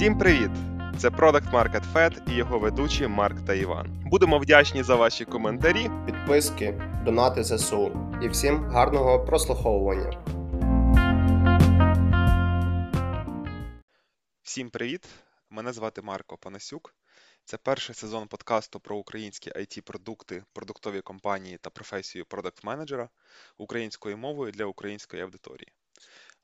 Всім привіт! Це Product Market Fed і його ведучі Марк та Іван. Будемо вдячні за ваші коментарі, підписки, донати ЗСУ і всім гарного прослуховування. Всім привіт! Мене звати Марко Панасюк. Це перший сезон подкасту про українські it продукти продуктові компанії та професію продакт менеджера українською мовою для української аудиторії.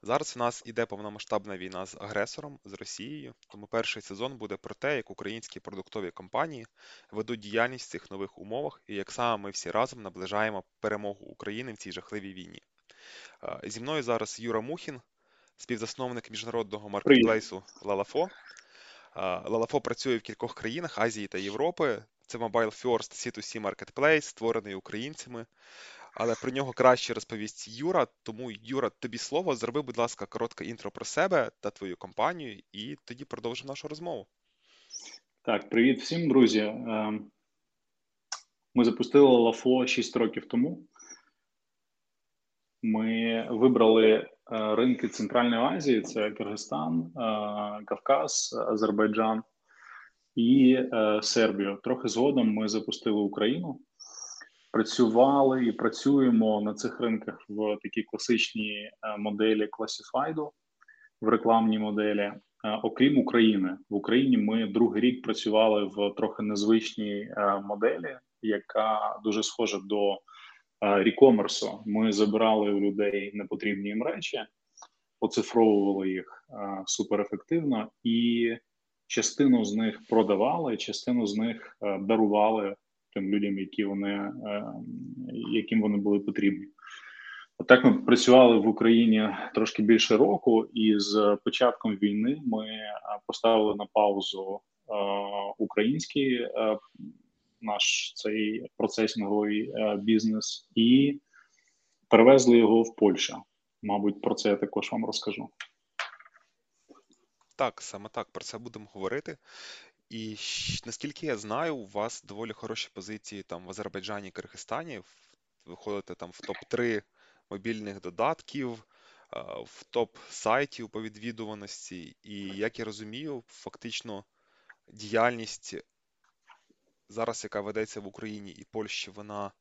Зараз у нас іде повномасштабна війна з агресором, з Росією, тому перший сезон буде про те, як українські продуктові компанії ведуть діяльність в цих нових умовах і як саме ми всі разом наближаємо перемогу України в цій жахливій війні. Зі мною зараз Юра Мухін, співзасновник міжнародного маркетплейсу Лалафо. Лалафо працює в кількох країнах Азії та Європи. Це Mobile First C2C Marketplace, створений українцями але про нього краще розповість Юра. Тому, Юра, тобі слово, зроби, будь ласка, коротке інтро про себе та твою компанію, і тоді продовжимо нашу розмову. Так, привіт всім, друзі. Ем, ми запустили Лафо 6 років тому. Ми вибрали е, ринки Центральної Азії: це Киргизстан, е, Кавказ, Азербайджан і е, Сербію. Трохи згодом ми запустили Україну працювали і працюємо на цих ринках в такій класичній е, моделі класіфайду в рекламній моделі. Е, окрім України, в Україні ми другий рік працювали в трохи незвичній е, моделі, яка дуже схожа до рекомерсу. Ми забирали у людей непотрібні їм речі, оцифровували їх суперефективно, і частину з них продавали, частину з них дарували тим людям, які вони е, яким вони були потрібні. Отак ми працювали в Україні трошки більше року, і з початком війни ми е, поставили на паузу е, український наш цей процесінговий бізнес і перевезли його в Польщу. Мабуть, про це я також вам розкажу. Так, саме так про це будемо говорити. І наскільки я знаю, у вас доволі хороші позиції там в Азербайджані і Киргизстані. Виходите там в топ-3 мобільних додатків, в топ сайтів по відвідуваності. І як я розумію, фактично діяльність зараз, яка ведеться в Україні і Польщі, вона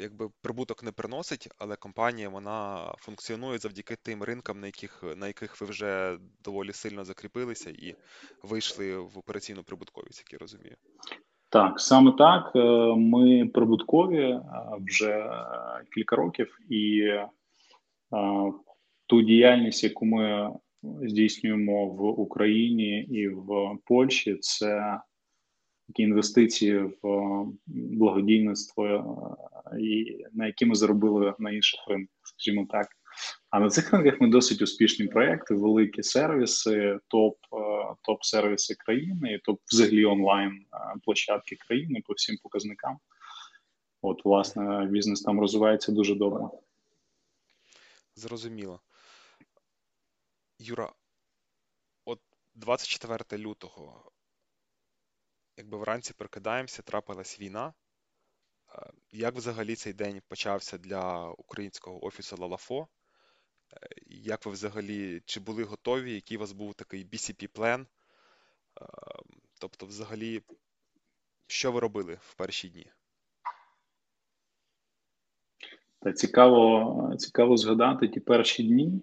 якби прибуток не приносить, але компанія вона функціонує завдяки тим ринкам, на яких на яких ви вже доволі сильно закріпилися і вийшли в операційну прибутковість, як я розумію. Так, саме так. Е, ми прибуткові е, вже кілька років, і е, ту діяльність, яку ми здійснюємо в Україні і в Польщі, це такі інвестиції в е, благодійництво, е, і на які ми заробили на інших ринках, скажімо так. А на цих ринках ми досить успішні проекти, великі сервіси, топ е, топ сервіси країни, топ взагалі онлайн площадки країни по всім показникам. От, власне, бізнес там розвивається дуже добре. Зрозуміло. Юра, от 24 лютого якби вранці прокидаємося, трапилась війна. Е, як взагалі цей день почався для українського офісу Лалафо? Е, як ви взагалі чи були готові? Який у вас був такий BCP-плен? Е, тобто, взагалі, що ви робили в перші дні? Та цікаво цікаво згадати ті перші дні.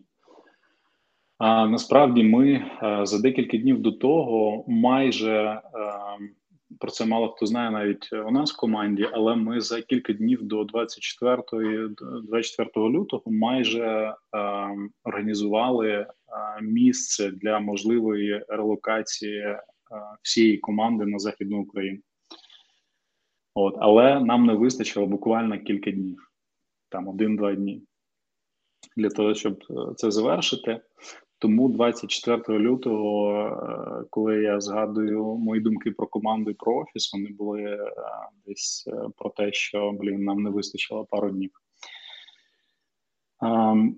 А насправді ми за декілька днів до того майже про це мало хто знає навіть у нас в команді, але ми за кілька днів до 24 24 лютого майже е, організували е, місце для можливої релокації е, всієї команди на західну Україну. От, але нам не вистачило буквально кілька днів, там один-два дні. Для того, щоб е, це завершити, тому 24 лютого, е, коли я згадую мої думки про команду і про офіс, вони були е, десь е, про те, що блін, нам не вистачило пару днів. Ем,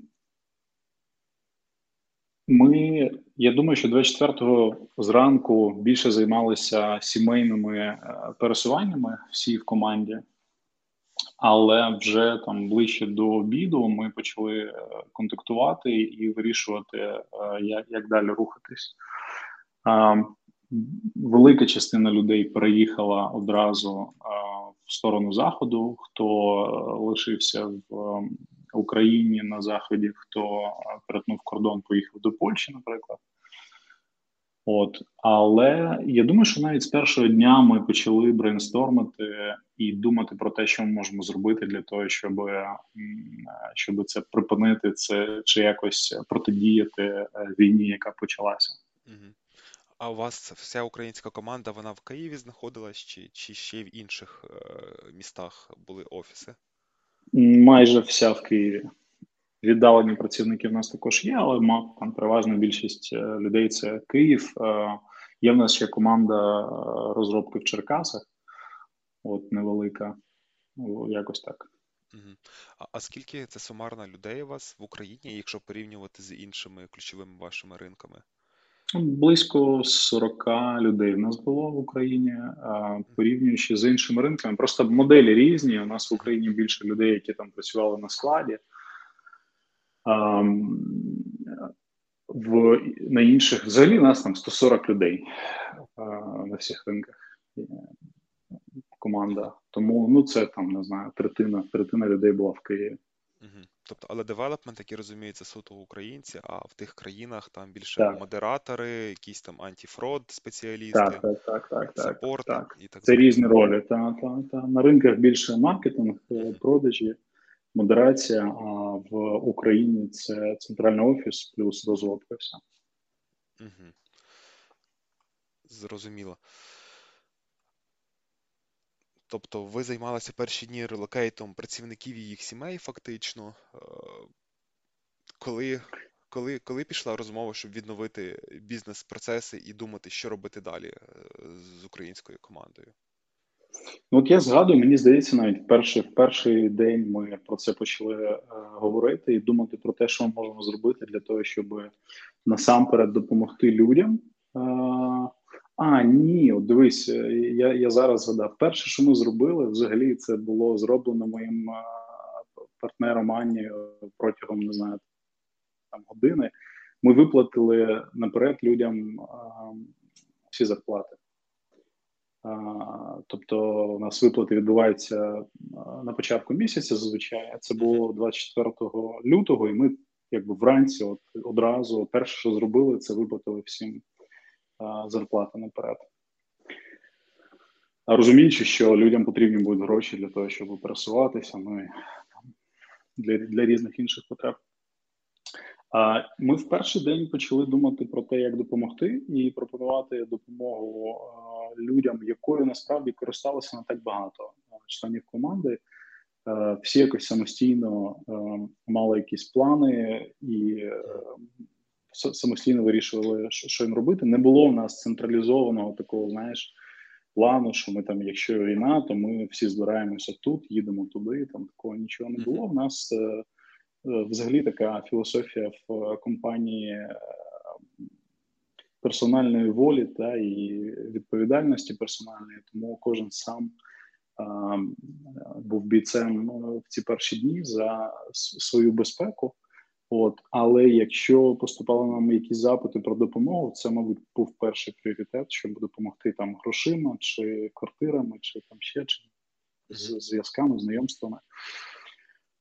ми, я думаю, що 24-го зранку більше займалися сімейними пересуваннями всі в команді. Але вже там ближче до обіду ми почали е, контактувати і вирішувати, е, як як далі рухатись. Велика частина людей переїхала одразу в сторону заходу. Хто лишився в Україні на заході, хто перетнув кордон, поїхав до Польщі, наприклад. От, але я думаю, що навіть з першого дня ми почали брейнстормити і думати про те, що ми можемо зробити для того, щоб щоб це припинити, це чи якось протидіяти е, війні, яка почалася. А у вас вся українська команда вона в Києві знаходилась, чи чи ще в інших е, містах були офіси? Майже вся в Києві. Віддалені працівники в нас також є, але там переважна більшість е, людей це Київ. Е, є в нас ще команда е, розробки в Черкасах, от невелика, якось так. А, а скільки це сумарно людей у вас в Україні, якщо порівнювати з іншими ключовими вашими ринками? Близько 40 людей в нас було в Україні, порівнюючи з іншими ринками. Просто моделі різні. У нас в Україні більше людей, які там працювали на складі в на інших взагалі нас там 140 людей на всіх ринках. Команда. Тому ну це там не знаю, третина третина людей була в Києві. Угу. Тобто, але девелопмент, який розуміється, суто українці, а в тих країнах там більше так. модератори, якісь там антифрод спеціалісти, так, так, так, так, саппорт так, і так Це різні ролі. Та, та, та. На ринках більше маркетинг, е, продажі модерація, а в Україні це центральний офіс плюс розробка. Вся. Угу. Зрозуміло. Тобто ви займалися перші дні релокейтом працівників і їх сімей, фактично. Е, коли коли, коли пішла розмова, щоб відновити бізнес-процеси і думати, що робити далі е, з українською командою? Ну, от я згадую, мені здається, навіть в перший, в перший день ми про це почали е, говорити і думати про те, що ми можемо зробити для того, щоб насамперед допомогти людям. Е, а, ні, от дивись, е, я я зараз згадав. Перше, що ми зробили, взагалі, це було зроблено моїм е, партнером Ані протягом не знаю там години. Ми виплатили наперед людям а, всі зарплати. Тобто у нас виплати відбуваються на початку місяця. Зазвичай це було 24 лютого, і ми якби вранці, от одразу, перше, що зробили, це виплатили всім зарплати наперед. Розуміючи, що людям потрібні будуть гроші для того, щоб пересуватися, ну і для, для різних інших потреб. А Ми в перший день почали думати про те, як допомогти, і пропонувати допомогу людям, якою насправді користалося не так багато членів команди. Всі якось самостійно мали якісь плани і самостійно вирішували, що їм робити. Не було в нас централізованого такого, знаєш, плану, що ми там, якщо війна, то ми всі збираємося тут, їдемо туди. Там такого нічого не було. В нас е, Е, взагалі така філософія в компанії е, персональної волі та і відповідальності персональної, тому кожен сам а, був бійцем ну, в ці перші дні за свою безпеку. От, але якщо поступали нам якісь запити про допомогу, це, мабуть, був перший пріоритет, щоб допомогти там грошима чи квартирами, чи там ще чи з зв'язками, знайомствами.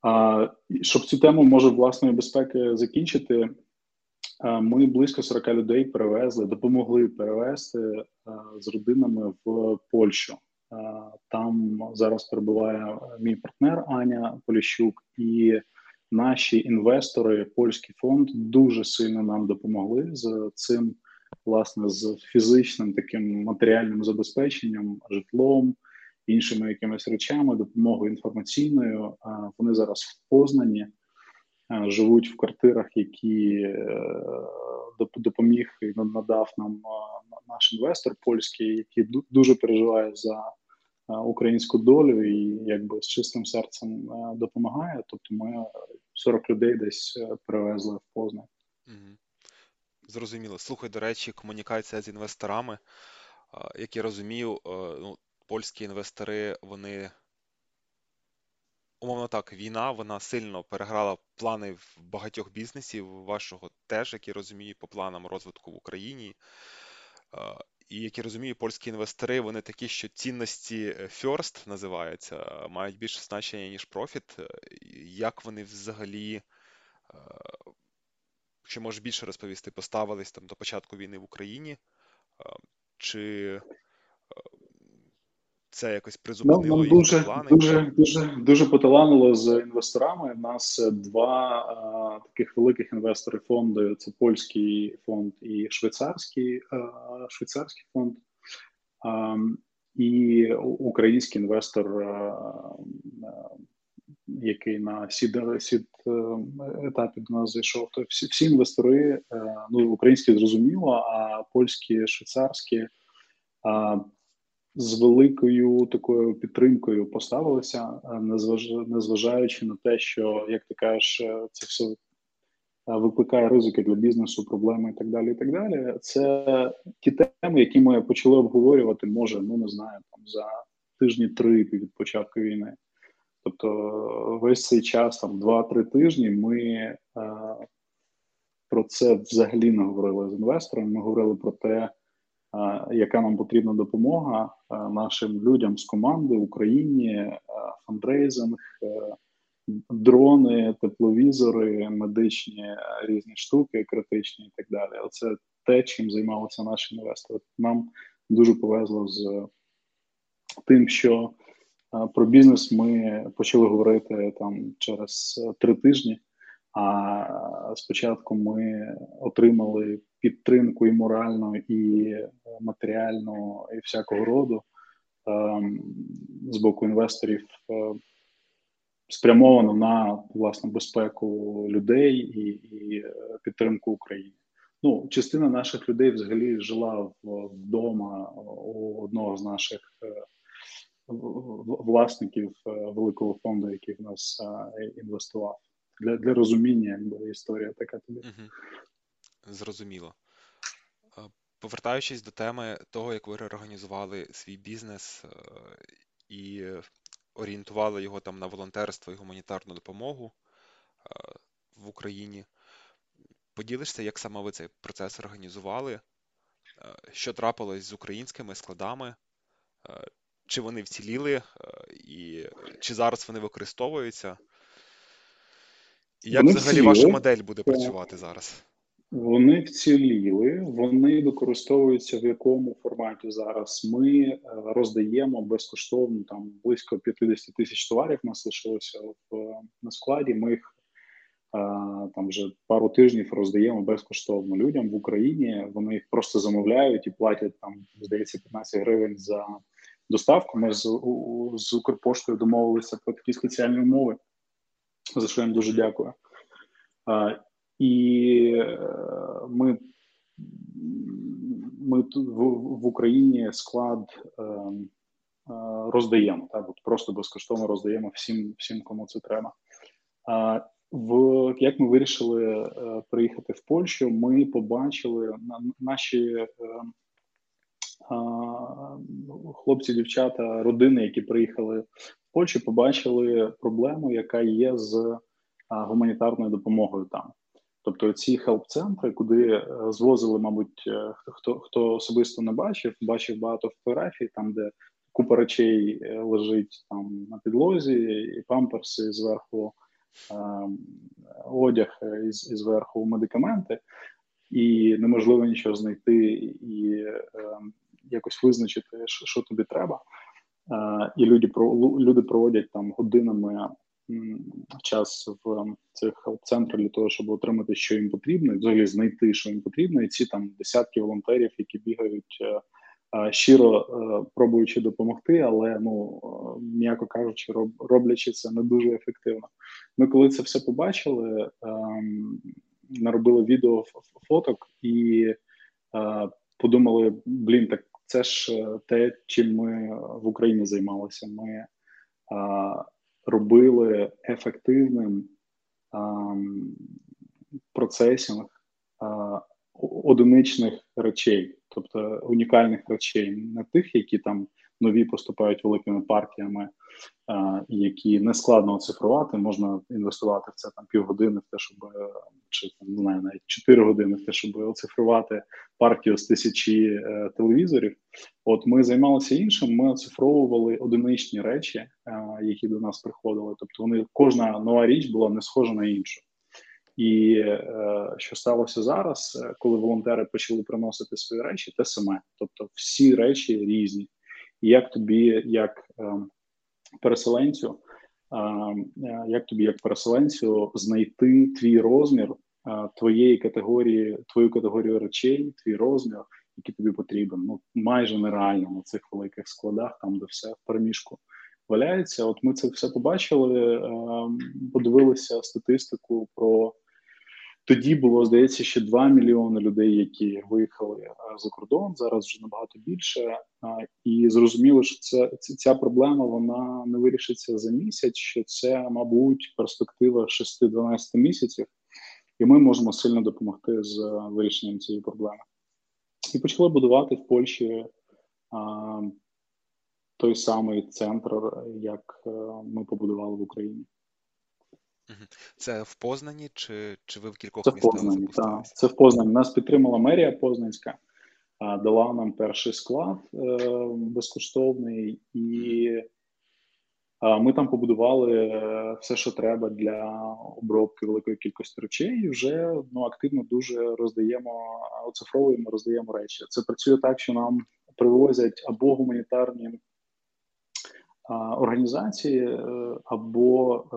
А, Щоб цю тему може власної безпеки закінчити, ми близько 40 людей перевезли, допомогли перевезти з родинами в Польщу. Там зараз перебуває мій партнер Аня Поліщук, і наші інвестори, польський фонд, дуже сильно нам допомогли з цим, власне, з фізичним таким матеріальним забезпеченням, житлом іншими якимись речами, допомогою інформаційною. Вони зараз в Познані живуть в квартирах, які е, допоміг і надав нам наш інвестор польський, який дуже переживає за українську долю і якби з чистим серцем допомагає. Тобто, ми 40 людей десь е, привезли в Познань. Зрозуміло. Слухай, до речі, комунікація з інвесторами. Як я розумію, е, ну польські інвестори, вони, умовно так, війна вона сильно переграла плани в багатьох бізнесів, вашого теж, як я розумію, по планам розвитку в Україні. І як я розумію, польські інвестори вони такі, що цінності first називаються, мають більше значення, ніж профіт. Як вони взагалі, що можеш більше розповісти, поставились там до початку війни в Україні? Чи це якось призупинило нам, їх дуже, плани? Дуже дуже дуже поталанило з інвесторами. У нас два а, таких великих інвестори фонду: це польський фонд і швейцарський а, швейцарський фонд. А, і український інвестор, який на сід сід етапі до нас зайшов. То всі всі інвестори, ну українські зрозуміло, а польські, швейцарські з великою такою підтримкою поставилися, е, незважаючи на те, що як ти кажеш, е, це все е, викликає ризики для бізнесу, проблеми і так далі. І так далі. Це ті теми, які ми почали обговорювати, може, ну не знаю, там за тижні три від початку війни. Тобто, весь цей час, там два-три тижні, ми про це взагалі не говорили з інвесторами. Ми говорили про те яка нам потрібна допомога нашим людям з команди в Україні, фандрейзинг, е, дрони, тепловізори, медичні різні штуки, критичні і так далі. Оце те, чим займалися наші інвестори. Нам дуже повезло з тим, що про бізнес ми почали говорити там через три тижні. А спочатку ми отримали підтримку і моральну, і матеріальну, і всякого роду ем, з боку інвесторів е, спрямовано на власну безпеку людей і, і підтримку України. Ну, частина наших людей взагалі жила вдома у одного з наших е, власників е, великого фонду, який в нас інвестував для для розуміння, якби історія така тобі. Угу. Зрозуміло. Повертаючись до теми того, як ви реорганізували свій бізнес е, і орієнтували його там на волонтерство і гуманітарну допомогу е, в Україні, поділишся, як саме ви цей процес організували? Е, що трапилось з українськими складами? Чи вони вціліли, і чи зараз вони використовуються? І як вони взагалі ваша модель буде працювати зараз? Вони вціліли, вони використовуються в якому форматі зараз. Ми е, роздаємо безкоштовно там близько 50 тисяч товарів. Нас лишилося в на складі. Ми їх е, там вже пару тижнів роздаємо безкоштовно людям в Україні. Вони їх просто замовляють і платять там, здається, 15 гривень за доставку. Ми з з Укрпоштою домовилися про такі спеціальні умови, за що їм дуже дякую. І ми ми в, Україні склад е, роздаємо так, от просто безкоштовно роздаємо всім, всім, кому це треба. В як ми вирішили е, приїхати в Польщу, ми побачили на наші хлопці, дівчата, родини, які приїхали в Польщу, побачили проблему, яка є з гуманітарною допомогою там. Тобто ці хелп-центри, куди е, звозили, мабуть, е, хто хто особисто не бачив, бачив багато фотографій, там де купа речей е, лежить там на підлозі, і памперси зверху, е, одяг і зверху медикаменти, і неможливо нічого знайти і е, якось визначити, що тобі треба. Е, і люди люди проводять там годинами час в цих центрах для того, щоб отримати, що їм потрібно, і взагалі знайти, що їм потрібно, і ці там десятки волонтерів, які бігають е, е, щиро е, пробуючи допомогти, але ну м'яко кажучи, роблячи це не дуже ефективно. Ми коли це все побачили, ем, наробили відео фоток і подумали: блін, так це ж те, чим ми в Україні займалися. Ми робили ефективним а, процесінг а, одиничних речей, тобто унікальних речей, не тих, які там нові поступають великими партіями, які не складно оцифрувати, можна інвестувати в це там півгодини в те, щоб чи там не знаю, навіть 4 години в те, щоб оцифрувати партію з тисячі е, телевізорів. От ми займалися іншим. Ми оцифровували одиничні речі, е, які до нас приходили. Тобто, вони кожна нова річ була не схожа на іншу. І е, що сталося зараз, е, коли волонтери почали приносити свої речі, те саме, тобто всі речі різні. Як тобі, як е, переселенцю, е, е, як тобі, як переселенцю, знайти твій розмір е, твоєї категорії, твою категорію речей, твій розмір, який тобі потрібен. Ну майже нереально на цих великих складах, там де все в переміжку валяється. От ми це все побачили, е, подивилися статистику про. Тоді було здається ще 2 мільйони людей, які виїхали за кордон. Зараз вже набагато більше, і зрозуміло, що це ця проблема вона не вирішиться за місяць. Що це, мабуть, перспектива 6-12 місяців, і ми можемо сильно допомогти з вирішенням цієї проблеми. І почали будувати в Польщі а, той самий центр, як ми побудували в Україні. Це в Познані, чи чи ви в кількох це в Познані, так. Це в Познані. Нас підтримала мерія Познанська, дала нам перший склад е, безкоштовний, і ми там побудували е, все, що треба для обробки великої кількості речей. і Вже ну активно дуже роздаємо, оцифровуємо, роздаємо речі. Це працює так, що нам привозять або гуманітарні організації е, або е,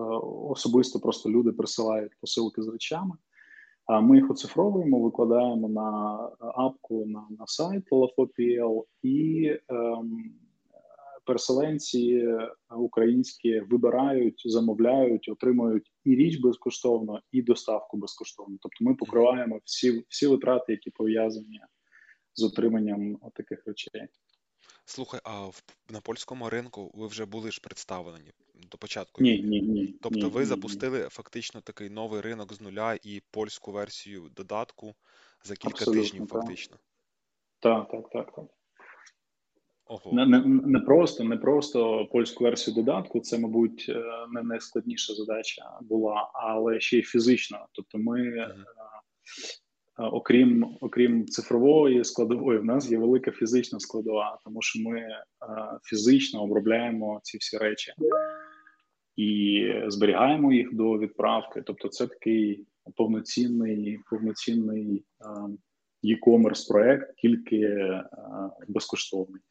особисто просто люди присилають посилки з речами. Ми їх оцифровуємо, викладаємо на апку на на сайт LFOPL, і ем, переселенці українські вибирають, замовляють, отримують і річ безкоштовно, і доставку безкоштовно. Тобто ми покриваємо всі всі витрати, які пов'язані з отриманням таких речей. Слухай, а в, на польському ринку ви вже були ж представлені до початку Ні, ні, ні. Тобто ні, ви ні, запустили ні. фактично такий новий ринок з нуля і польську версію додатку за кілька Абсолютно, тижнів, так. фактично. Так, так, так, так. Ого. Не, не, не просто не просто польську версію додатку, це, мабуть, е, не найскладніша задача була, але ще й фізично. Тобто, ми. Uh-huh окрім окрім цифрової складової, в нас є велика фізична складова, тому що ми фізично обробляємо ці всі речі і зберігаємо їх до відправки. Тобто, це такий повноцінний повноцінний e-commerce проект, тільки безкоштовний.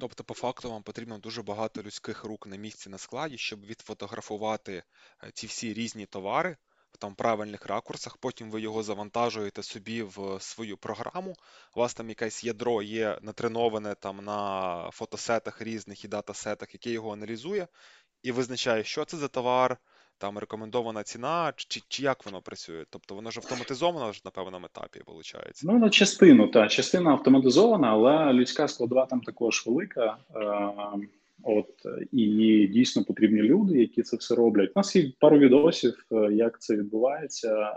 Тобто, по факту, вам потрібно дуже багато людських рук на місці на складі, щоб відфотографувати е, ці всі різні товари там правильних ракурсах, потім ви його завантажуєте собі в свою програму. У вас там якесь ядро є натреноване там на фотосетах різних і датасетах, яке його аналізує, і визначає, що це за товар, там рекомендована ціна, чи чи як воно працює? Тобто воно ж автоматизовано ж на певному етапі, виходить? Ну, на частину, так, частина автоматизована, але людська складова там також велика. Е, От і дійсно потрібні люди, які це все роблять. У нас є пару відосів, е, як це відбувається.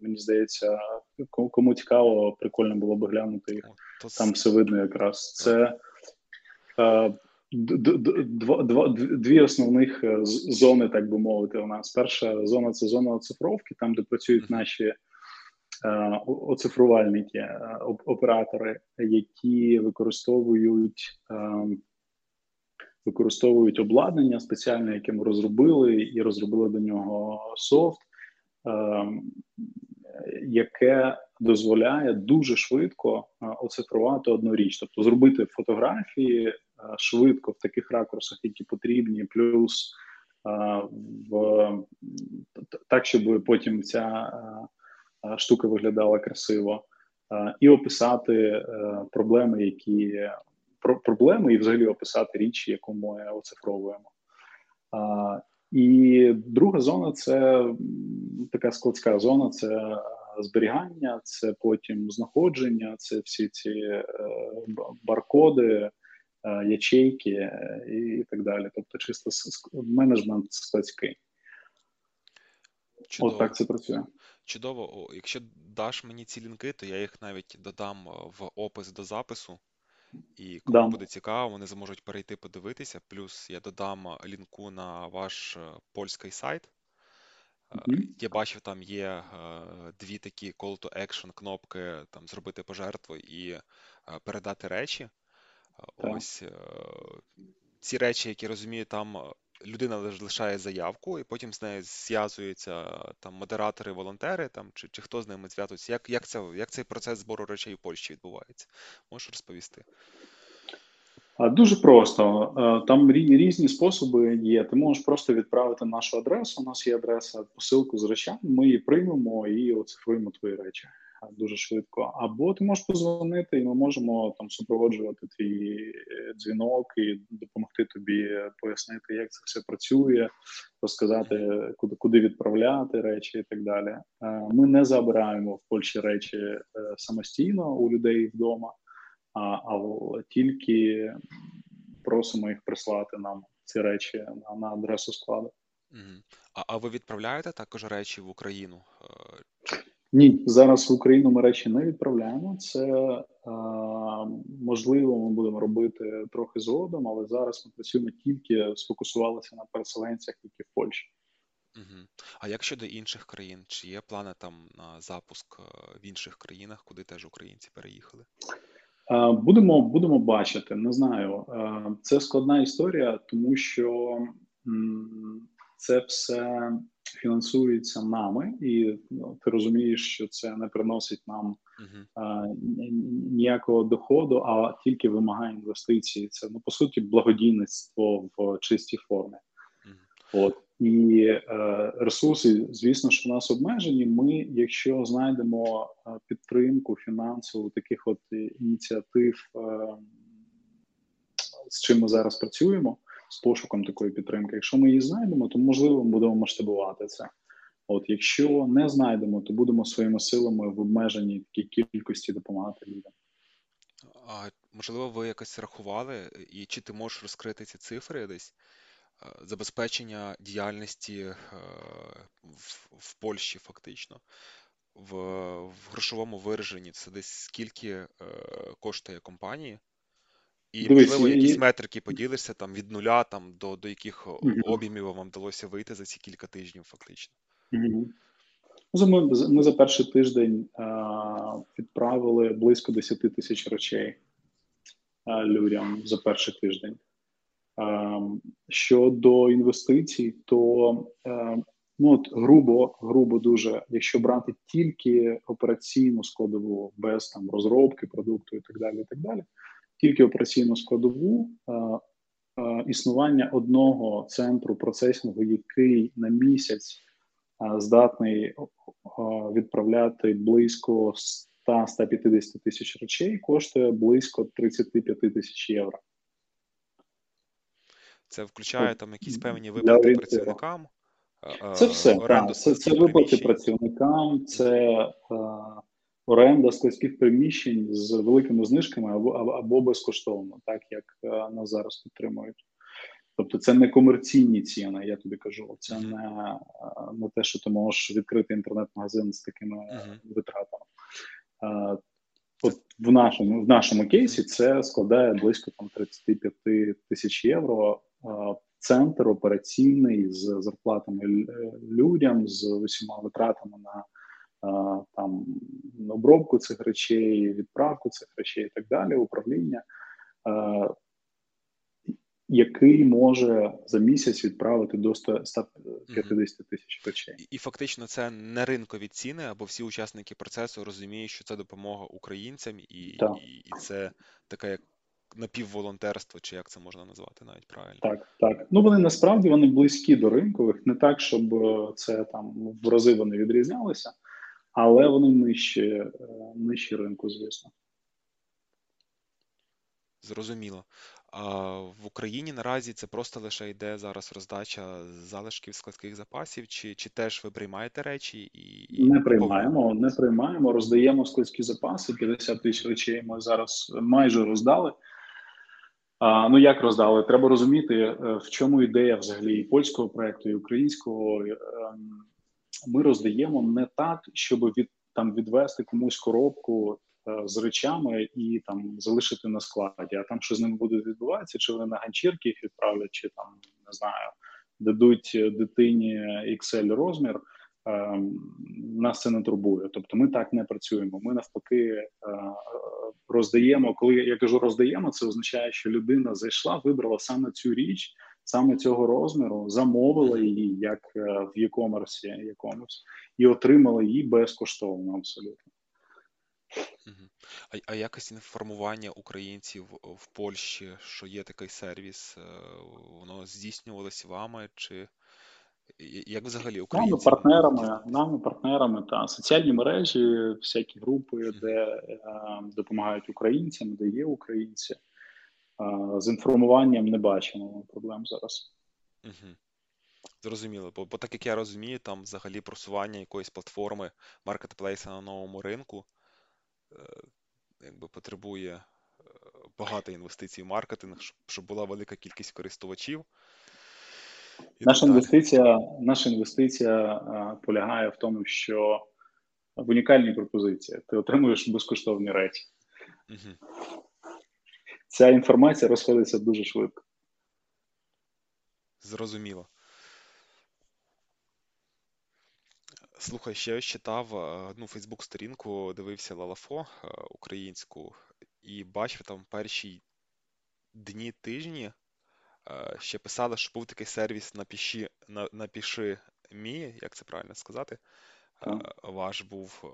Мені здається, кому цікаво, прикольно було би глянути їх. Там все видно якраз. Це е, дві основних е, зони, так би мовити. У нас перша зона це зона оцифровки, там де працюють наші оцифрувальники, оператори, які використовують використовують обладнання спеціальне, яке ми розробили, і розробили до нього софт, е, яке дозволяє дуже швидко е, оцифрувати одну річ, тобто зробити фотографії е, швидко в таких ракурсах, які потрібні, плюс е, в так, щоб потім ця штука виглядала красиво, і описати проблеми, які проблеми і взагалі описати річ, яку ми оцифровуємо. А, І друга зона це така складська зона, це зберігання, це потім знаходження, це всі ці е, баркоди, е, ячейки е, і так далі. Тобто, чисто менеджмент складський. Чудово. От так це працює. Чудово. Якщо даш мені ці лінки, то я їх навіть додам в опис до запису. І кому да. буде цікаво, вони зможуть перейти подивитися. Плюс я додам лінку на ваш е, польський сайт. Mm-hmm. Я бачив, там є дві такі call to action кнопки, там зробити пожертву і передати речі. Так. Ось ці речі, які розумію, там людина лишає заявку, і потім з нею зв'язуються там модератори, волонтери, там чи чи хто з ними зв'язується. Як як, це, як цей процес збору речей у Польщі відбувається? Можеш розповісти? Дуже просто. Там різні способи є. Ти можеш просто відправити нашу адресу. У нас є адреса посилку з речами. Ми її приймемо і оцифруємо твої речі дуже швидко. Або ти можеш позвонити, і ми можемо там супроводжувати твій е, дзвінок і допомогти тобі пояснити, як це все працює, розказати, куди куди відправляти речі і так далі. Е, ми не забираємо в Польщі речі е, самостійно у людей вдома, а, тільки просимо їх прислати нам ці речі на адресу складу. А, а ви відправляєте також речі в Україну? Ні, зараз в Україну ми речі не відправляємо. Це е, можливо, ми будемо робити трохи згодом, але зараз ми працюємо тільки сфокусувалися на переселенцях, які в Польщі. Угу. А як щодо інших країн, чи є плани там на запуск е, в інших країнах, куди теж українці переїхали? Е, будемо будемо бачити. Не знаю. Е, це складна історія, тому що м, це все фінансується нами, і ну, ти розумієш, що це не приносить нам uh-huh. а, ніякого доходу, а тільки вимагає інвестиції. Це ну по суті благодійництво в чистій формі. Uh-huh. От і е, ресурси, звісно, що в нас обмежені. Ми, якщо знайдемо е, підтримку фінансову таких от ініціатив, е, з чим ми зараз працюємо з пошуком такої підтримки. Якщо ми її знайдемо, то можливо ми будемо масштабувати це. От якщо не знайдемо, то будемо своїми силами в обмеженій такій кількості допомагати людям. А можливо, ви якось рахували, і чи ти можеш розкрити ці цифри десь? Забезпечення діяльності е, в, в Польщі фактично в в грошовому вираженні це десь скільки е, коштує компанії і Дивись, можливо, якісь і... метрики поділишся там від нуля там до до яких mm-hmm. об'ємів вам вдалося вийти за ці кілька тижнів, фактично. Mm-hmm. Ми, ми за перший тиждень а, відправили близько 10 тисяч речей а, людям за перший тиждень. А, щодо інвестицій, то а, ну от грубо, грубо дуже, якщо брати тільки операційну складову без там розробки продукту і так далі, і так далі тільки операційну складову е, е, існування одного центру процесінгу, який на місяць е, здатний відправляти близько 100-150 тисяч речей, коштує близько 35 тисяч євро. Це включає там якісь певні виплати працівникам. Це все так, це, це виплати працівникам, це оренда складських приміщень з великими знижками або або безкоштовно, так як е, нас зараз підтримують. Тобто це не комерційні ціни, я тобі кажу. Це не, е, не те, що ти можеш відкрити інтернет-магазин з такими uh-huh. витратами. Е, от в нашому в нашому кейсі це складає близько там 35 тисяч євро. Центр операційний з зарплатами людям, з усіма витратами на там обробку цих речей, відправку цих речей і так далі, управління, який може за місяць відправити до 150 тисяч речей. І фактично це не ринкові ціни, або всі учасники процесу розуміють, що це допомога українцям, і, і, і це таке як. Напівволонтерство, чи як це можна назвати навіть правильно? Так, так. Ну вони насправді вони близькі до ринкових, не так, щоб е, це там в рази вони відрізнялися, але вони нижче, е, нижче ринку, звісно. Зрозуміло. А в Україні наразі це просто лише йде зараз роздача залишків складських запасів, чи чи теж ви приймаєте речі і, не приймаємо, не приймаємо, роздаємо складські запаси. 50 тисяч речей ми зараз майже роздали. А, Ну як роздали? Треба розуміти, е, в чому ідея взагалі і польського проекту, і українського. Ми роздаємо не так, щоб від там відвести комусь коробку е, з речами і там залишити на складі. А там що з ними буде відбуватися, чи вони на ганчірки їх відправлять, чи там не знаю, дадуть дитині XL розмір. нас це не турбує. Тобто, ми так не працюємо. Ми навпаки роздаємо. Коли я кажу роздаємо, це означає, що людина зайшла, вибрала саме цю річ, саме цього розміру, замовила її як в e-commerce якомусь і отримала її безкоштовно абсолютно. А а якось інформування українців в Польщі, що є такий сервіс, е, воно здійснювалося вами? Чи як взагалі українці? Нами партнерами, нами партнерами та соціальні мережі, всякі групи, де е, допомагають українцям, де є українці. Е, з інформуванням не бачимо проблем зараз. Угу. Зрозуміло, бо, бо так як я розумію, там взагалі просування якоїсь платформи маркетплейса на новому ринку Е, якби потребує е, багато інвестицій в маркетинг, щоб, щоб була велика кількість користувачів. І наша інвестиція наша інвестиція а, полягає в тому, що в унікальній пропозиції ти отримуєш безкоштовні речі. Угу. Ця інформація розходиться дуже швидко. Зрозуміло. Слухай, ще я читав е, ну, Фейсбук-сторінку, дивився Лалафо е, українську, і бачив там перші дні тижні. Е, ще писали, що був такий сервіс напиши, напиши мі, як це правильно сказати. Ваш був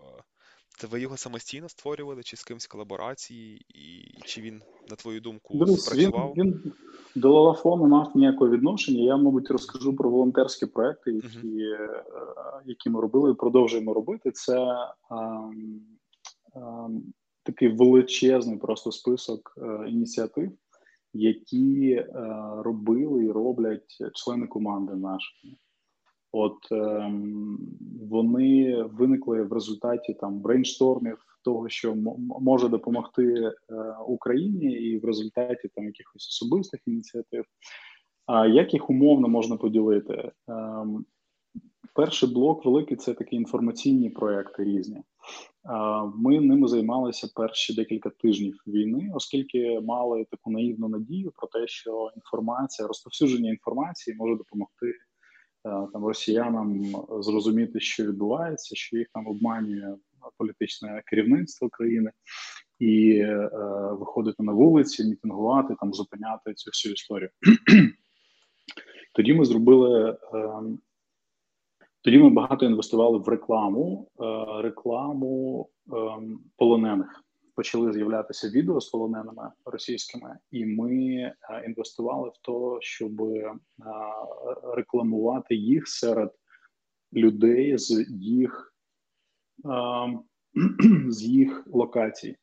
це ви його самостійно створювали, чи з кимось колаборації, і чи він, на твою думку, спрацював? Він, він до Лалафону мав ніякого відношення. Я, мабуть, розкажу про волонтерські проекти, які uh-huh. які ми робили і продовжуємо робити. Це а, а, такий величезний просто список а, е, ініціатив, які е, робили і роблять члени команди нашої. От ем, вони виникли в результаті там брейнштормів того, що може допомогти е, Україні, і в результаті там якихось особистих ініціатив. А як їх умовно можна поділити? Ем, перший блок великий це такі інформаційні проекти різні. Ми ними займалися перші декілька тижнів війни, оскільки мали таку наївну надію про те, що інформація, розповсюдження інформації може допомогти Е, там росіянам зрозуміти, що відбувається, що їх там обманює політичне керівництво країни, і е, виходити на вулиці, мітингувати, там зупиняти цю всю історію. Тоді ми зробили. Е, тоді ми багато інвестували в рекламу, е, рекламу ем, полонених почали з'являтися відео з полоненими російськими, і ми е, інвестували в те, щоб е, рекламувати їх серед людей з їх е, з їх локацій.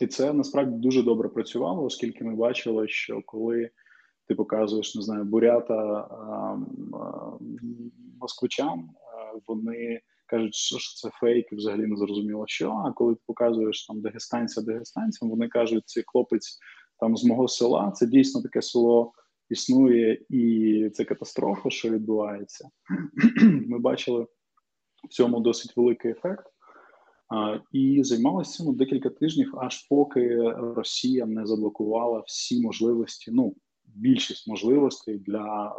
І це насправді дуже добре працювало, оскільки ми бачили, що коли ти показуєш, не знаю, бурята москвичам, вони кажуть, що це фейк, і взагалі не зрозуміло, що. А коли ти показуєш там дагестанця дагестанцям, вони кажуть, цей хлопець там з мого села, це дійсно таке село існує, і це катастрофа, що відбувається. Ми бачили в цьому досить великий ефект. А, І займалися цим декілька тижнів, аж поки Росія не заблокувала всі можливості. Ну більшість можливостей для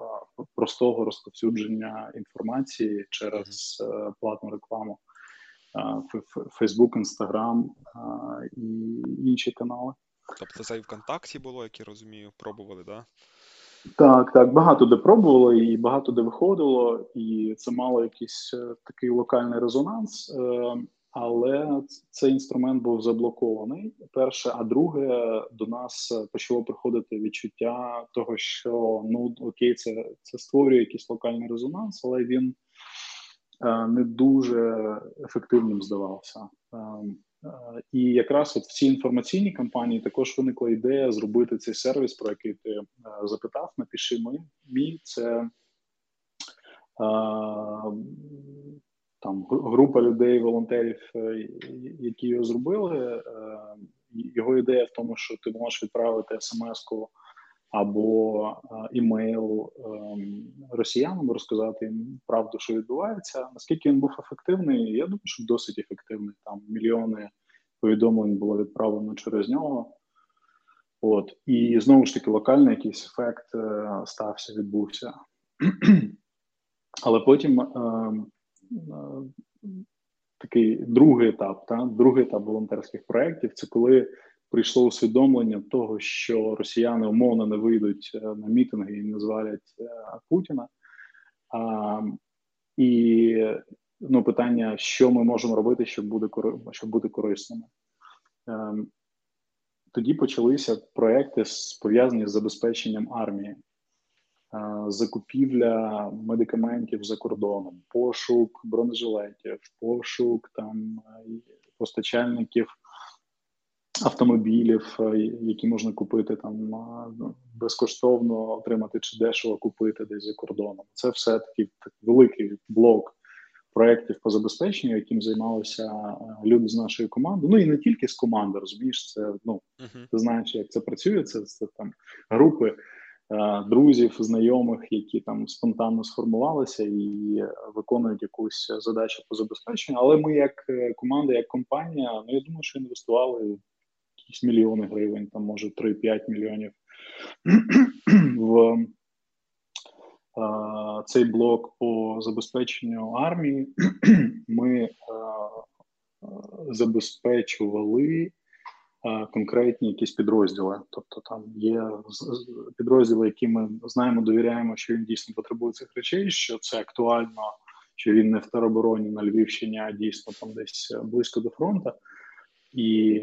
простого розповсюдження інформації через е, платну рекламу Facebook, Instagram і інші канали. Тобто це і ВКонтакті було, як я розумію, пробували, да? Так, так, багато де пробувало і багато де виходило, і це мало якийсь е, такий локальний резонанс. Але цей інструмент був заблокований. Перше, а друге, до нас почало приходити відчуття того, що ну окей, це це створює якийсь локальний резонанс, але він е, не дуже ефективним здавався. Е, е, і якраз от в цій інформаційній кампанії також виникла ідея зробити цей сервіс, про який ти запитав. Напиши мій це. Там група людей, волонтерів, е, які його зробили. Е, його ідея в тому, що ти можеш відправити смс-ку або е, імейл росіянам, розказати їм правду, що відбувається. Наскільки він був ефективний, я думаю, що досить ефективний. Там мільйони повідомлень було відправлено через нього. От і знову ж таки локальний якийсь ефект стався, відбувся. Але потім такий другий етап, та другий етап волонтерських проєктів це коли прийшло усвідомлення того, що росіяни умовно не вийдуть е, на мітинги і не звалять е, Путіна. А, І ну, питання, що ми можемо робити, щоб бути щоб бути корисними. Ем, тоді почалися проекти пов'язані з забезпеченням армії закупівля медикаментів за кордоном, пошук бронежилетів, пошук там постачальників автомобілів, які можна купити там безкоштовно отримати чи дешево купити десь за кордоном. Це все такий великий блок проєктів по забезпеченню, яким займалися люди з нашої команди. Ну і не тільки з команди, розумієш, це ну uh-huh. ти знаєш, як це працює. Це, це там групи. Е, друзів, знайомих, які там спонтанно сформувалися і виконують якусь задачу по забезпеченню. Але ми, як е, команда, як компанія, ну я думаю, що інвестували якісь мільйони гривень, там може 3-5 мільйонів в е, цей блок по забезпеченню армії. Ми забезпечували конкретні якісь підрозділи. Тобто там є підрозділи, які ми знаємо, довіряємо, що він дійсно потребує цих речей, що це актуально, що він не в теробороні на Львівщині, а дійсно там десь близько до фронту. І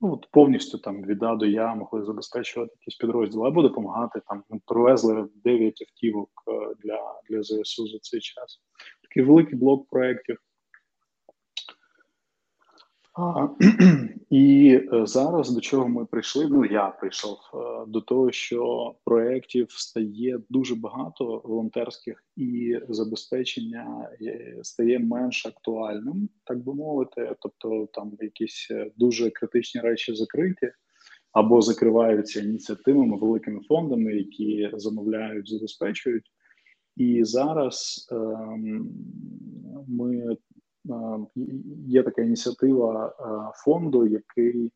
ну, от повністю там від А до Я могли забезпечувати якісь підрозділи або допомагати. Там ми привезли 9 автівок е, для для ЗСУ за цей час. Такий великий блок проєктів. І е, зараз до чого ми прийшли? Ну я прийшов е, до того, що проєктів стає дуже багато волонтерських і забезпечення е, стає менш актуальним, так би мовити. Тобто, там якісь дуже критичні речі закриті або закриваються ініціативами, великими фондами, які замовляють, забезпечують. І зараз ем, ми є така ініціатива фонду, який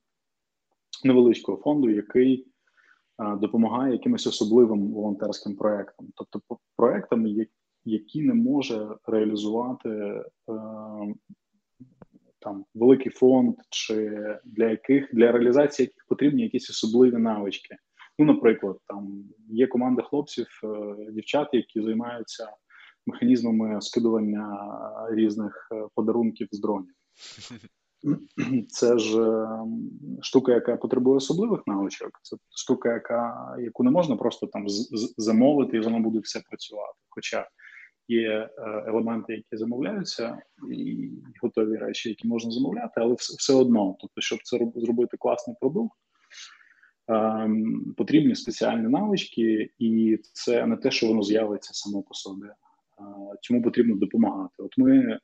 невеличкого фонду, який допомагає якимось особливим волонтерським проектам, тобто проектам, які не може реалізувати там великий фонд, чи для яких для реалізації яких потрібні якісь особливі навички. Ну, наприклад, там є команда хлопців, е, дівчат, які займаються механізмами скидування різних е, подарунків з дронів. Це ж ем, штука, яка потребує особливих навичок. Це штука, яка яку не можна просто там замовити, і воно буде все працювати. Хоча є е, елементи, які замовляються, і готові речі, які можна замовляти, але все одно, тобто, щоб це зробити класний продукт. Ем, потрібні спеціальні навички, і це не те, що воно з'явиться само по собі цьому потрібно допомагати. От ми е,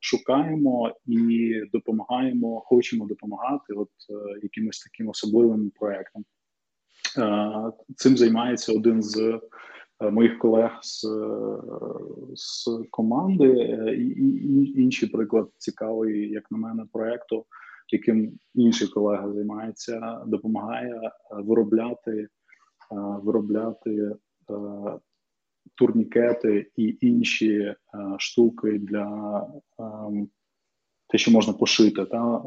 шукаємо і допомагаємо, хочемо допомагати, от е, якимось таким особливим проектам. Е, цим займається один з моїх колег з з команди. І Інший приклад цікавий, як на мене, проекту, яким інший колега займається, допомагає виробляти виробляти турнікети і інші е, штуки для е, те, що можна пошити та, е,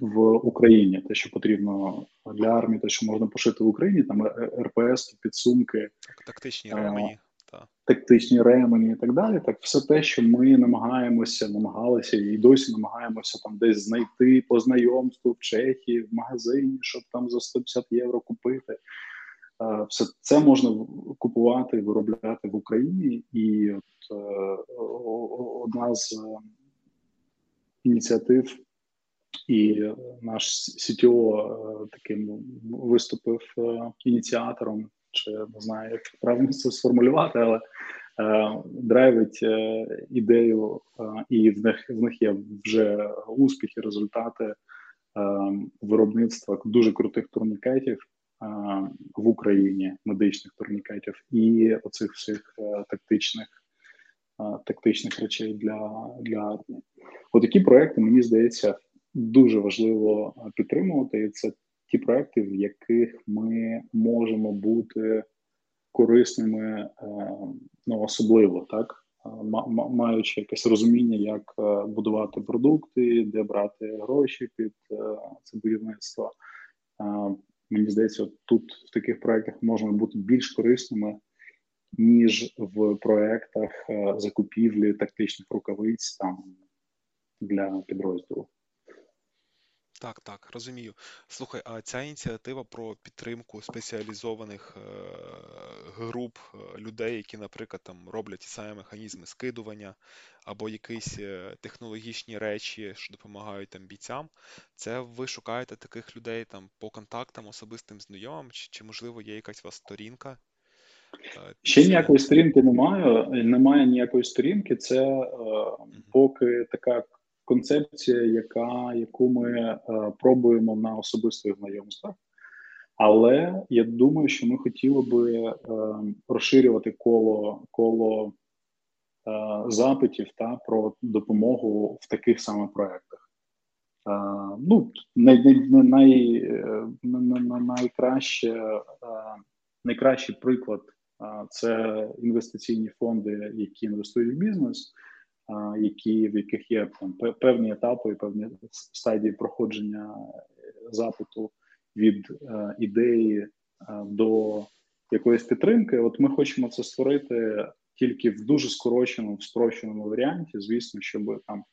в Україні, те, що потрібно для армії, те, що можна пошити в Україні, там РПС, підсумки, тактичні ремені. Тактичні ремені і так далі, так все те, що ми намагаємося, намагалися і досі намагаємося там десь знайти по знайомству в Чехії, в магазині, щоб там за 150 євро купити. Все це можна купувати виробляти в Україні, і от е, одна з е, ініціатив, і наш е, таким виступив ініціатором, чи не знаю, як правильно це сформулювати, але драйвить ідею, і в них в них є вже успіхи, результати виробництва дуже крутих турнікетів в Україні медичних турнікетів і оцих всіх е, тактичних тактичних речей для для армії. Отакі проекти, мені здається, дуже важливо підтримувати. І це ті проекти, в яких ми можемо бути корисними, е, ну особливо так маючи якесь розуміння, як будувати продукти, де брати гроші під це будівництво. Мені здається, тут в таких проектах можна бути більш корисними, ніж в проектах закупівлі тактичних рукавиць там для підрозділу. Так, так, розумію. Слухай, а ця ініціатива про підтримку спеціалізованих е, груп е, людей, які, наприклад, там роблять ті самі механізми скидування або якісь е, технологічні речі, що допомагають там бійцям, це ви шукаєте таких людей там по контактам, особистим знайомим, чи, чи можливо є якась у вас сторінка? Ще ніякої сторінки немає. Немає ніякої сторінки. Це е, поки така концепція, яка яку ми е, пробуємо на особистих знайомствах. Але я думаю, що ми хотіли би е, розширювати коло коло е, запитів та про допомогу в таких саме проектах. Е, ну, най, най, най, найкраще, е, найкращий приклад це інвестиційні фонди, які інвестують в бізнес які в яких є там певні етапи, певні стадії проходження запиту від е, ідеї е, до якоїсь підтримки. От ми хочемо це створити тільки в дуже скороченому, в спрощеному варіанті. Звісно, щоб там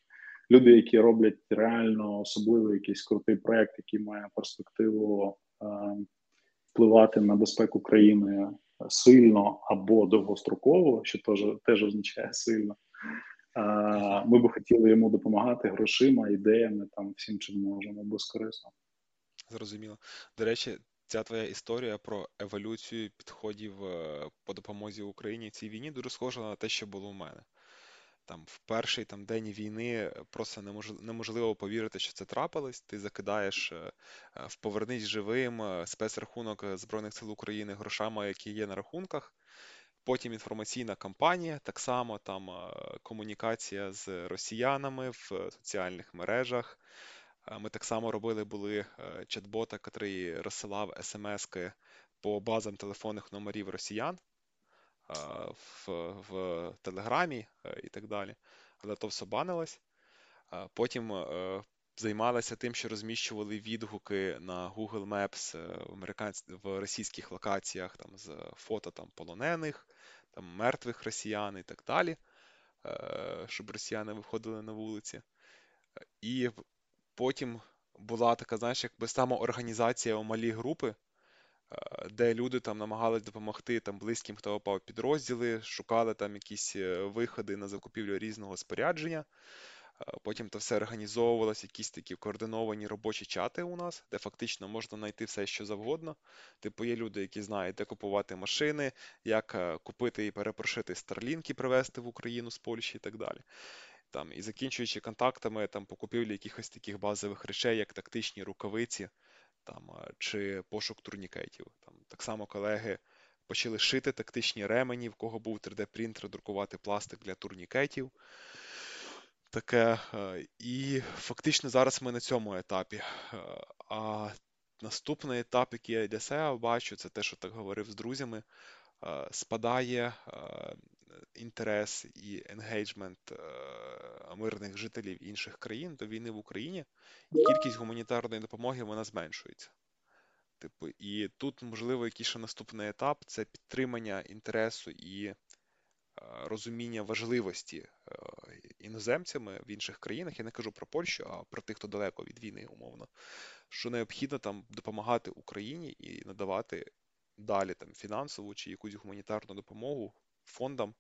люди, які роблять реально особливий якийсь крутий проект, який має перспективу е, впливати на безпеку країни сильно або довгостроково, що теж теж означає сильно. Ми би хотіли йому допомагати грошима, ідеями, там всім, чим можемо безкорисно. Зрозуміло. До речі, ця твоя історія про еволюцію підходів е, по допомозі Україні в цій війні дуже схожа на те, що було у мене. Там в перший там день війни просто неможливо повірити, що це трапилось. Ти закидаєш е, в повернись живим е, спецрахунок Збройних сил України грошами, які є на рахунках. Потім інформаційна кампанія, так само там е, комунікація з росіянами в соціальних мережах. Е, ми так само робили були е, чат-бота, який розсилав смски по базам телефонних номерів росіян в в Телеграмі і так далі. Але то все банилось. Потім займалися тим, що розміщували відгуки на Google Maps в американсь... в російських локаціях там з фото там полонених там мертвих росіян і так далі, е, щоб росіяни виходили на вулиці. І потім була така, знаєш, якби самоорганізація у малі групи, е, де люди там намагались допомогти там близьким, хто попав підрозділи, шукали там якісь е, виходи на закупівлю різного спорядження. Потім то все організовувалось, якісь такі координовані робочі чати у нас, де фактично можна знайти все, що завгодно. Типу, є люди, які знають, де купувати машини, як е, купити і перепрошити старлінки, привезти в Україну з Польщі і так далі. Там, І закінчуючи контактами там, по купівлі якихось таких базових речей, як тактичні рукавиці там, чи пошук турнікетів. Там, Так само колеги почали шити тактичні ремені, в кого був 3D-принтер, друкувати пластик для турнікетів таке. І фактично зараз ми на цьому етапі. А наступний етап, який я для себе бачу, це те, що так говорив з друзями. Спадає інтерес і енгейджмент мирних жителів інших країн до війни в Україні, кількість гуманітарної допомоги вона зменшується. Типу, і тут, можливо, який ще наступний етап це підтримання інтересу і розуміння важливості іноземцями в інших країнах, я не кажу про Польщу, а про тих, хто далеко від війни, умовно, що необхідно там допомагати Україні і надавати далі там фінансову чи якусь гуманітарну допомогу фондам,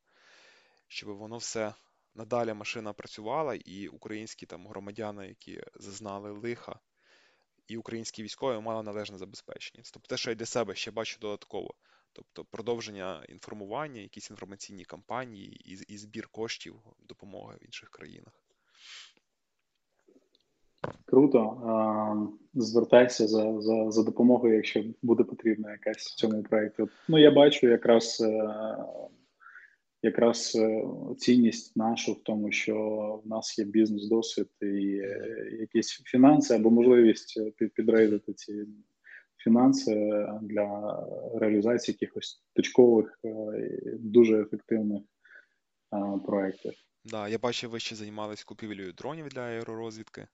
щоб воно все надалі машина працювала, і українські там громадяни, які зазнали лиха, і українські військові мали належне забезпечення. Тобто те, що я для себе ще бачу додатково. Тобто продовження інформування, якісь інформаційні кампанії і, і збір коштів допомоги в інших країнах. Круто. Звертайся за за, за допомогою, якщо буде потрібна якась в цьому проєкті. Ну, я бачу якраз е, якраз е, цінність нашу в тому, що в нас є бізнес-досвід і е, якісь фінанси або можливість підрейдити ці фінанси для реалізації якихось точкових, е, дуже ефективних проєктів. Да, я бачив, ви ще займалися купівлею дронів для аеророзвідки.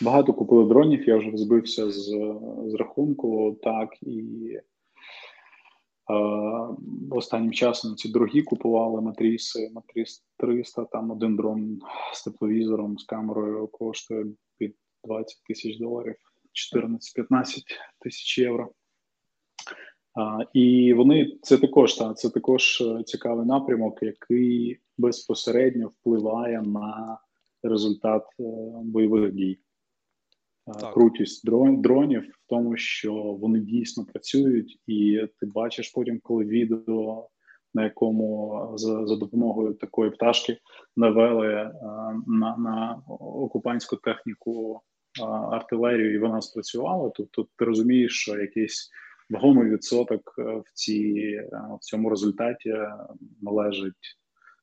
Багато купили дронів, я вже збився з з рахунку, так і е, останнім часом ці дорогі купували матріси, матріс 300, там один дрон з тепловізором, з камерою коштує під 20 тисяч доларів, 14-15 тисяч євро. А, І вони це також та це також е, цікавий напрямок, який безпосередньо впливає на результат е, бойових дій. Так. Крутість дрон, дронів в тому, що вони дійсно працюють, і ти бачиш потім, коли відео, на якому за за допомогою такої пташки навели а, е, на на окупантську техніку а, артилерію, і вона спрацювала, то, то ти розумієш, що якийсь вагомий відсоток е, в ці е, в цьому результаті належить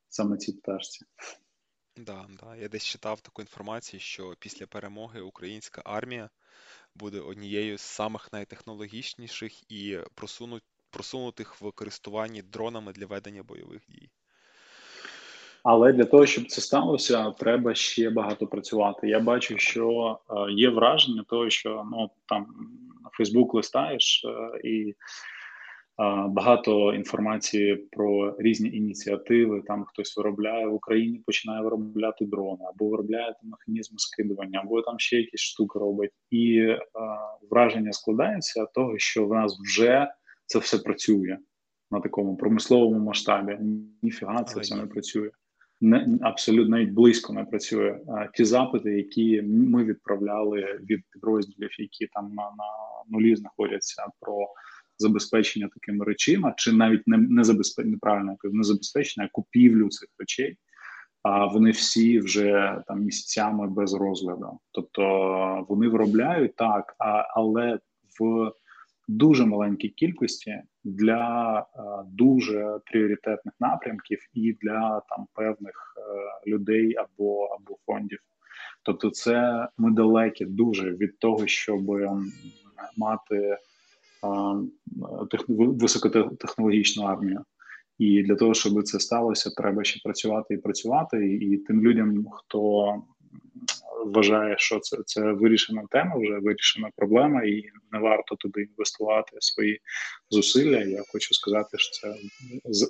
саме цій пташці. Да, да. Я десь читав таку інформацію, що після перемоги українська армія буде однією з самих найтехнологічніших і просунуть, просунутих в користуванні дронами для ведення бойових дій. Але для того, щоб це сталося, треба ще багато працювати. Я бачу, що е, є враження того, що ну там Фейсбук листаєш е, і багато інформації про різні ініціативи. Там хтось виробляє в Україні, починає виробляти дрони, або виробляє там механізми скидування, або там ще якісь штуки робить. І враження складається того, що в нас вже це все працює на такому промисловому масштабі. Ніфіга це все не працює. Не абсолютно навіть близько не працює. А ті запити, які ми відправляли від підрозділів, які там на на нулі знаходяться, про забезпечення такими речима, чи навіть не не забезпечення неправильно не забезпечення, а купівлю цих речей. А вони всі вже там місяцями без розгляду. Тобто вони виробляють так, а, але в дуже маленькій кількості для а, дуже пріоритетних напрямків і для там певних а, е, людей або або фондів. Тобто, це ми далекі дуже від того, щоб мати високотехнологічну армію. І для того, щоб це сталося, треба ще працювати і працювати. І тим людям, хто вважає, що це це вирішена тема, вже вирішена проблема, і не варто туди інвестувати свої зусилля. Я хочу сказати, що це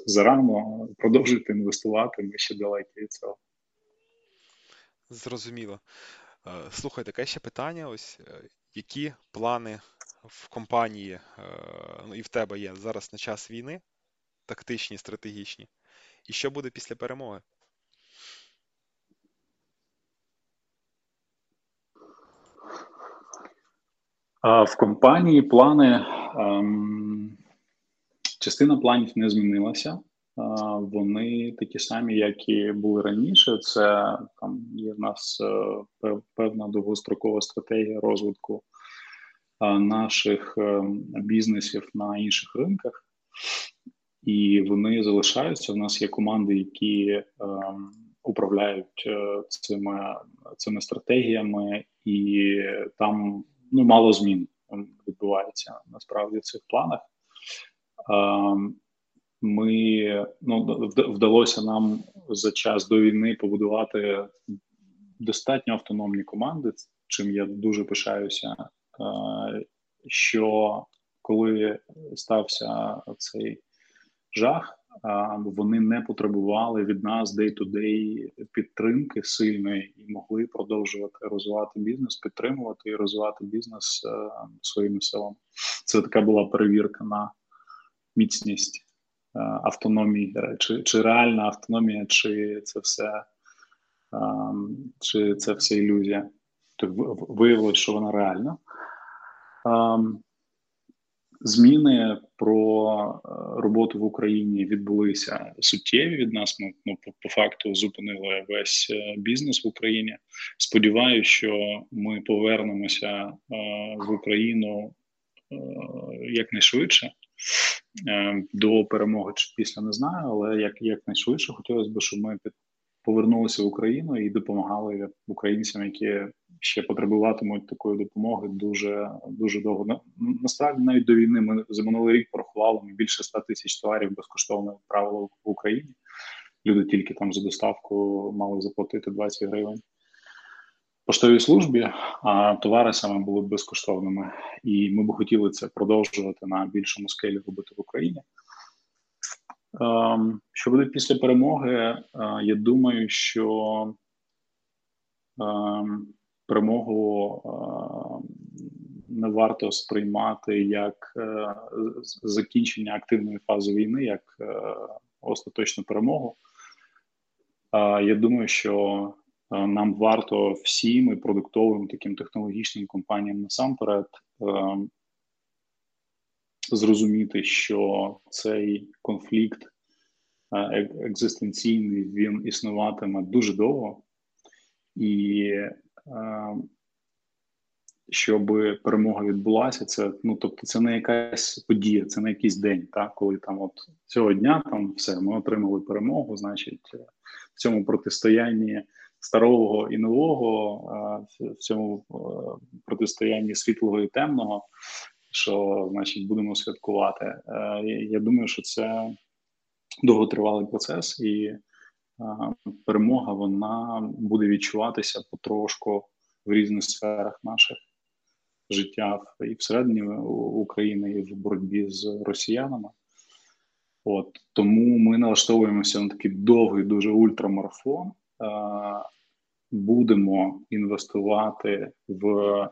зарано продовжуйте інвестувати. Ми ще далекі від цього. Зрозуміло. Е, слухайте, таке ще питання: ось е, які плани в компанії, е, ну і в тебе є зараз на час війни, тактичні, стратегічні, і що буде після перемоги? В компанії плани ем, частина планів не змінилася. Вони такі самі, як і були раніше. Це там є в нас е, певна довгострокова стратегія розвитку наших е, бізнесів на інших ринках, і вони залишаються. У нас є команди, які е, управляють е, цими цими стратегіями, і там ну мало змін відбувається насправді в цих планах. Ми ну вдалося нам за час до війни побудувати достатньо автономні команди, чим я дуже пишаюся що коли стався цей жах, вони не потребували від нас day-to-day підтримки сильної і могли продовжувати розвивати бізнес, підтримувати і розвивати бізнес е, своїми силами. Це така була перевірка на міцність е, автономії, чи чи реальна автономія, чи це все, чи це все ілюзія. Тобто виявилось, що вона реальна. Зміни про е, роботу в Україні відбулися суттєві від нас. Ми ну, по, по факту зупинили весь е, бізнес в Україні. Сподіваюся, що ми повернемося е, в Україну якнайшвидше до перемоги чи після не знаю, але як якнайшвидше хотілося б, щоб ми повернулися в Україну і допомагали українцям, які ще потребуватимуть такої допомоги дуже дуже довго. Насправді навіть до війни ми за минулий рік порахували ми більше 100 тисяч товарів безкоштовно відправили в Україні. люди тільки там за доставку мали заплатити 20 гривень поштовій службі, а товари саме були безкоштовними. І ми б хотіли це продовжувати на більшому скелі робити в Україні. Ем, що буде після перемоги? Е, я думаю, що ем, перемогу ем, не варто сприймати як е, закінчення активної фази війни, як е, остаточну перемогу. Я думаю, що нам варто всім і продуктовим таким технологічним компаніям насамперед зрозуміти, що цей конфлікт екзистенційний він існуватиме дуже довго, і щоб перемога відбулася, це ну тобто, це не якась подія, це не якийсь день, так коли там от цього дня там все ми отримали перемогу. Значить, в цьому протистоянні старого і нового, в цьому протистоянні світлого і темного, що значить будемо святкувати. Е, я думаю, що це довготривалий процес, і перемога вона буде відчуватися потрошку в різних сферах наших життя і всередині України, і в боротьбі з росіянами. От тому ми налаштовуємося на такий довгий, дуже ультрамарафон. Будемо інвестувати в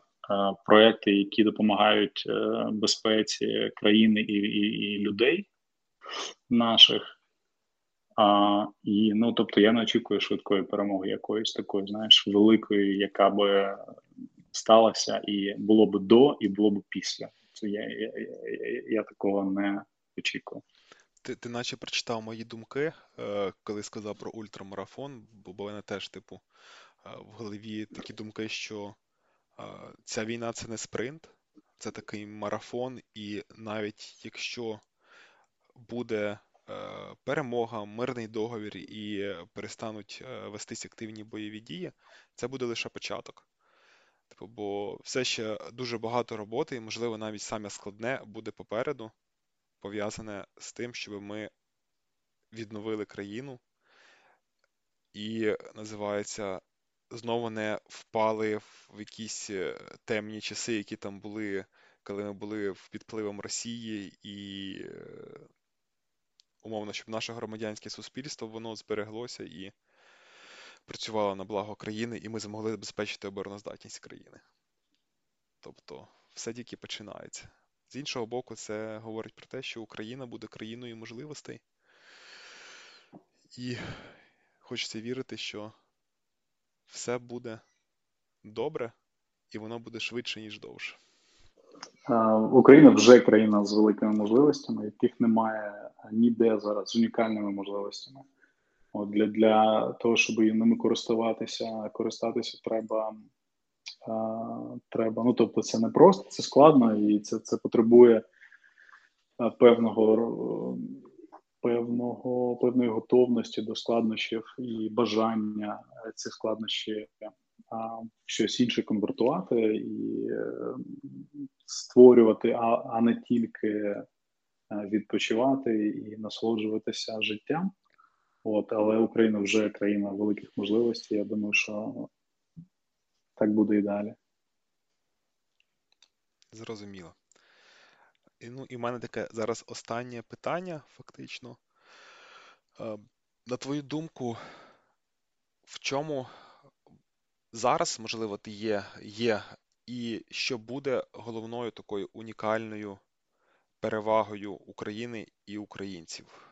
проекти, які допомагають е, безпеці країни і, і, і людей наших. А, І ну тобто я не очікую швидкої перемоги якоїсь такої, знаєш, великої, яка би сталася, і було б до, і було б після. Це я, я, я, я такого не очікую. Ти ти наче прочитав мої думки, е, коли сказав про ультрамарафон, бо в мене теж, типу, е, в голові такі думки, що ця війна це не спринт, це такий марафон, і навіть якщо буде перемога, мирний договір і перестануть вестись активні бойові дії, це буде лише початок. Типу, бо все ще дуже багато роботи, і, можливо, навіть саме складне буде попереду пов'язане з тим, щоб ми відновили країну і називається знову не впали в якісь е, темні часи, які там були, коли ми були під впливом Росії, і е, умовно, щоб наше громадянське суспільство воно збереглося і працювало на благо країни, і ми змогли забезпечити обороноздатність країни. Тобто, все тільки починається. З іншого боку, це говорить про те, що Україна буде країною можливостей. І хочеться вірити, що все буде добре і воно буде швидше, ніж довше. Україна вже країна з великими можливостями, яких немає ніде зараз з унікальними можливостями. От Для для того, щоб ними користуватися, користатися треба треба. Ну тобто, це не просто, це складно, і це це потребує певного певного певної готовності до складнощів і бажання ці складнощі а, щось інше конвертувати і е, створювати, а, а не тільки е, відпочивати і насолоджуватися життям. От, але Україна вже країна великих можливостей. Я думаю, що так буде і далі. Зрозуміло. Ну, і в мене таке зараз останнє питання, фактично. Е, на твою думку, в чому зараз, можливо, ти є, є, і що буде головною такою унікальною перевагою України і українців,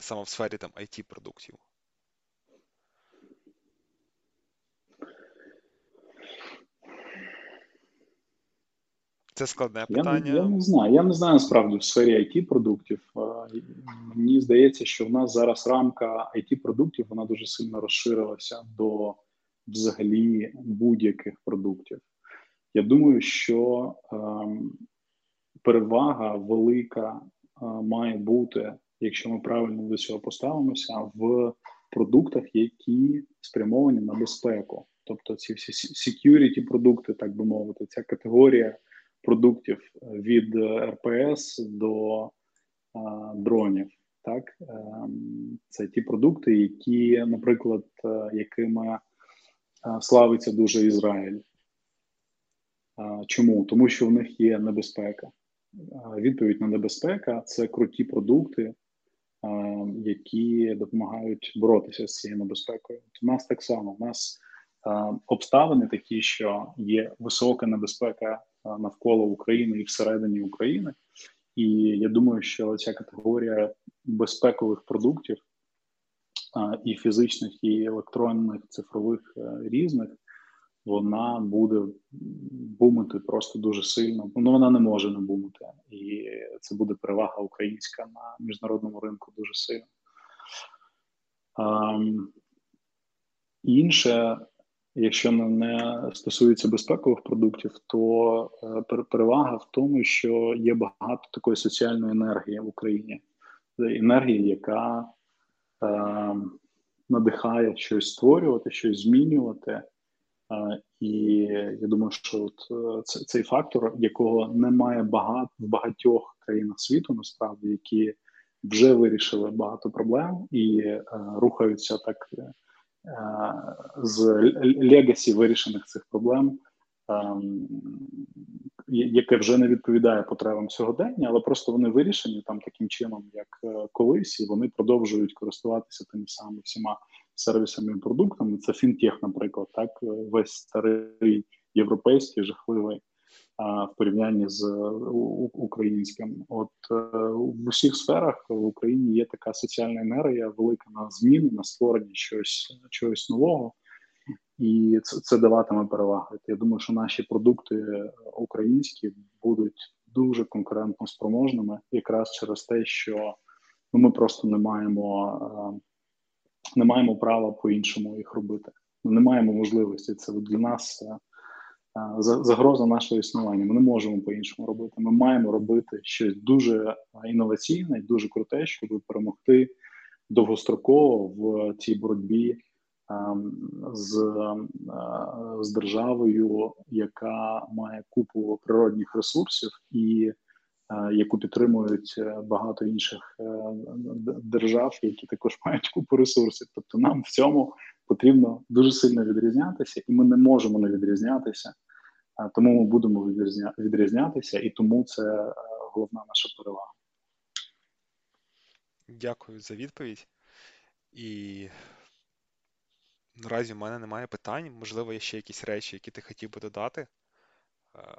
саме в сфері там it продуктів Це складне питання. Я, я не знаю. Я не знаю насправді в сфері it продуктів. Мені здається, що в нас зараз рамка it продуктів вона дуже сильно розширилася до взагалі будь-яких продуктів. Я думаю, що ем, перевага велика е, має бути, якщо ми правильно до цього поставимося, в продуктах, які спрямовані на безпеку. Тобто ці всі security продукти, так би мовити, ця категорія продуктів від РПС до дронів. Так, ем, це ті продукти, які, наприклад, е, якими е, славиться дуже Ізраїль. Чому? Тому що в них є небезпека. Відповідь на небезпека це круті продукти, які допомагають боротися з цією небезпекою. У нас так само у нас обставини такі, що є висока небезпека навколо України і всередині України. І я думаю, що ця категорія безпекових продуктів і фізичних, і електронних, цифрових е, різних, вона буде бумити просто дуже сильно. Ну вона не може не бумити, і це буде перевага українська на міжнародному ринку дуже сильно. Інше Якщо не стосується безпекових продуктів, то е, перевага в тому, що є багато такої соціальної енергії в Україні, енергії, яка е, надихає щось створювати, щось змінювати. Е, і я думаю, що от е, цей фактор, якого немає багато в багатьох країнах світу, насправді, які вже вирішили багато проблем і е, рухаються так. Е, з legacy вирішених цих проблем, ем, яке вже не відповідає потребам сьогодення, але просто вони вирішені там таким чином, як е, колись, і вони продовжують користуватися тими самими всіма сервісами і продуктами. Це фінтех, наприклад, так весь старий європейський жахливий в порівнянні з українським. От е, в усіх сферах в Україні є така соціальна енергія, велика на зміни, на створення чогось чогось нового, і це, це даватиме перевагу. Я думаю, що наші продукти українські будуть дуже конкурентно спроможними, якраз через те, що ну, ми просто не маємо. Е, не маємо права по-іншому їх робити. Не маємо можливості. Це для нас е, загроза нашого існування. Ми не можемо по-іншому робити. Ми маємо робити щось дуже інноваційне і дуже круте, щоб перемогти довгостроково в цій боротьбі з, з державою, яка має купу природних ресурсів і яку підтримують е, багато інших е, держав, які також мають купу ресурсів. Тобто, нам в цьому потрібно дуже сильно відрізнятися, і ми не можемо не відрізнятися тому ми будемо відрізнятися, і тому це е, головна наша перевага. Дякую за відповідь. І наразі в мене немає питань. Можливо, є ще якісь речі, які ти хотів би додати. Е,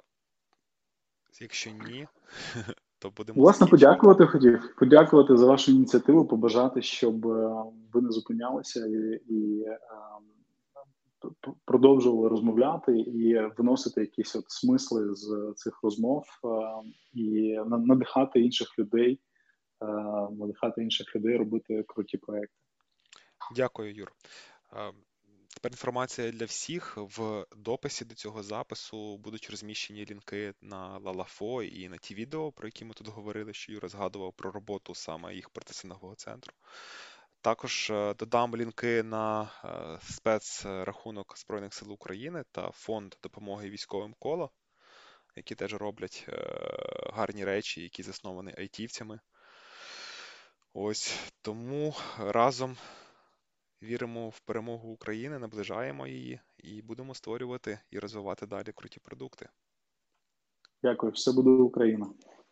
якщо ні, то будемо. Власне, подякувати хотів. Подякувати за вашу ініціативу, побажати, щоб е, ви не зупинялися і і продовжували розмовляти і виносити якісь от смисли з цих розмов е, і надихати інших людей, е, надихати інших людей робити круті проекти. Дякую, Юр. Е, тепер інформація для всіх в дописі до цього запису будуть розміщені лінки на Лалафо і на ті відео, про які ми тут говорили, що Юра згадував про роботу саме їх протисинового центру. Також е, додам лінки на е, спецрахунок Збройних сил України та фонд допомоги військовим коло, які теж роблять е, гарні речі, які засновані айтівцями. Ось тому разом віримо в перемогу України, наближаємо її і будемо створювати і розвивати далі круті продукти. Дякую, все буде Україна.